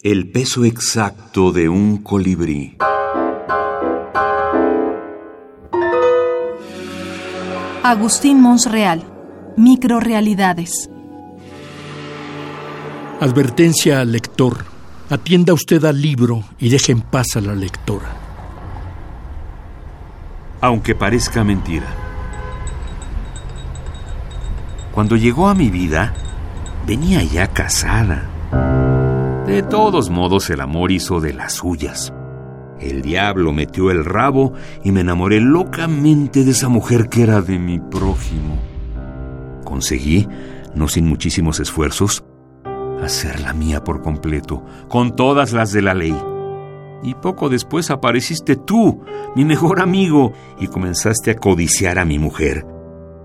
El peso exacto de un colibrí. Agustín Monsreal. Microrealidades. Advertencia al lector. Atienda usted al libro y deje en paz a la lectora. Aunque parezca mentira. Cuando llegó a mi vida, venía ya casada. De todos modos, el amor hizo de las suyas. El diablo metió el rabo y me enamoré locamente de esa mujer que era de mi prójimo. Conseguí, no sin muchísimos esfuerzos, hacerla mía por completo, con todas las de la ley. Y poco después apareciste tú, mi mejor amigo, y comenzaste a codiciar a mi mujer,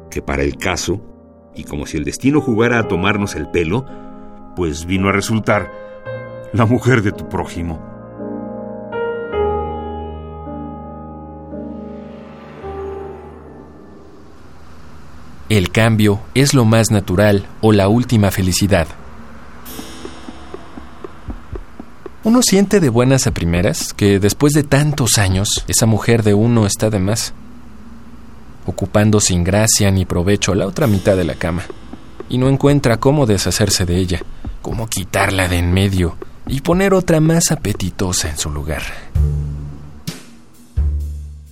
que para el caso, y como si el destino jugara a tomarnos el pelo, pues vino a resultar la mujer de tu prójimo. El cambio es lo más natural o la última felicidad. Uno siente de buenas a primeras que después de tantos años esa mujer de uno está de más, ocupando sin gracia ni provecho la otra mitad de la cama, y no encuentra cómo deshacerse de ella, cómo quitarla de en medio y poner otra más apetitosa en su lugar.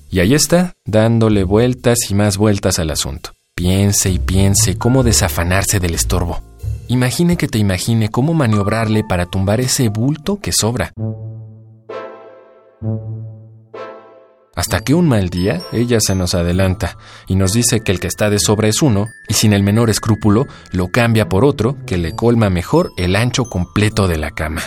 Y ahí está, dándole vueltas y más vueltas al asunto. Piense y piense cómo desafanarse del estorbo Imagine que te imagine cómo maniobrarle para tumbar ese bulto que sobra. Hasta que un mal día ella se nos adelanta y nos dice que el que está de sobra es uno y sin el menor escrúpulo lo cambia por otro que le colma mejor el ancho completo de la cama.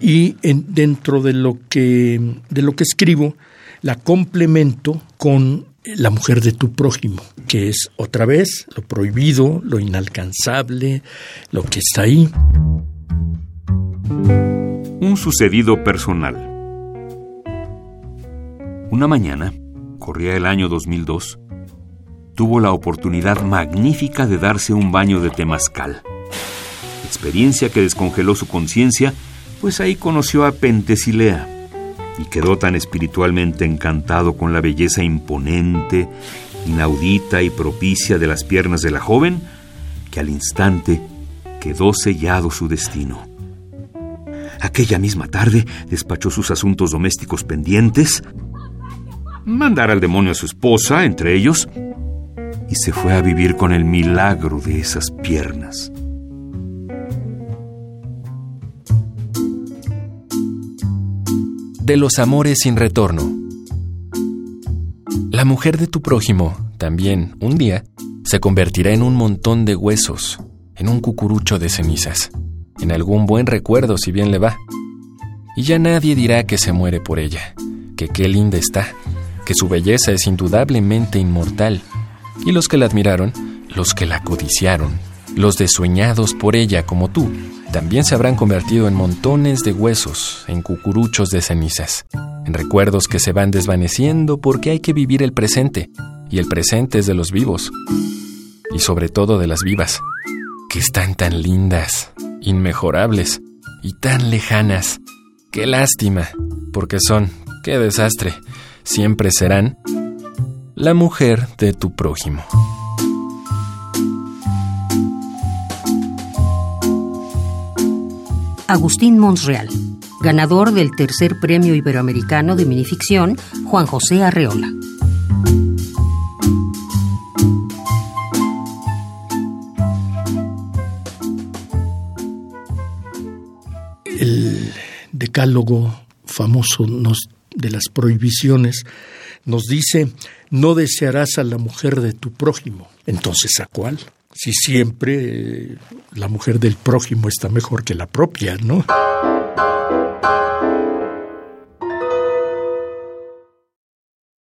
Y dentro de lo que de lo que escribo la complemento con la mujer de tu prójimo, que es otra vez lo prohibido, lo inalcanzable, lo que está ahí. Un sucedido personal. Una mañana, corría el año 2002, tuvo la oportunidad magnífica de darse un baño de temazcal. Experiencia que descongeló su conciencia, pues ahí conoció a Pentesilea y quedó tan espiritualmente encantado con la belleza imponente, inaudita y propicia de las piernas de la joven, que al instante quedó sellado su destino. Aquella misma tarde despachó sus asuntos domésticos pendientes, mandar al demonio a su esposa, entre ellos, y se fue a vivir con el milagro de esas piernas. de los amores sin retorno. La mujer de tu prójimo, también, un día, se convertirá en un montón de huesos, en un cucurucho de cenizas, en algún buen recuerdo si bien le va. Y ya nadie dirá que se muere por ella, que qué linda está, que su belleza es indudablemente inmortal. Y los que la admiraron, los que la codiciaron, los desueñados por ella como tú, también se habrán convertido en montones de huesos, en cucuruchos de cenizas, en recuerdos que se van desvaneciendo porque hay que vivir el presente, y el presente es de los vivos, y sobre todo de las vivas, que están tan lindas, inmejorables y tan lejanas. Qué lástima, porque son, qué desastre, siempre serán la mujer de tu prójimo. Agustín Monsreal, ganador del tercer premio iberoamericano de minificción Juan José Arreola. El decálogo famoso de las prohibiciones nos dice, no desearás a la mujer de tu prójimo. Entonces, ¿a cuál? si siempre eh, la mujer del prójimo está mejor que la propia, ¿no?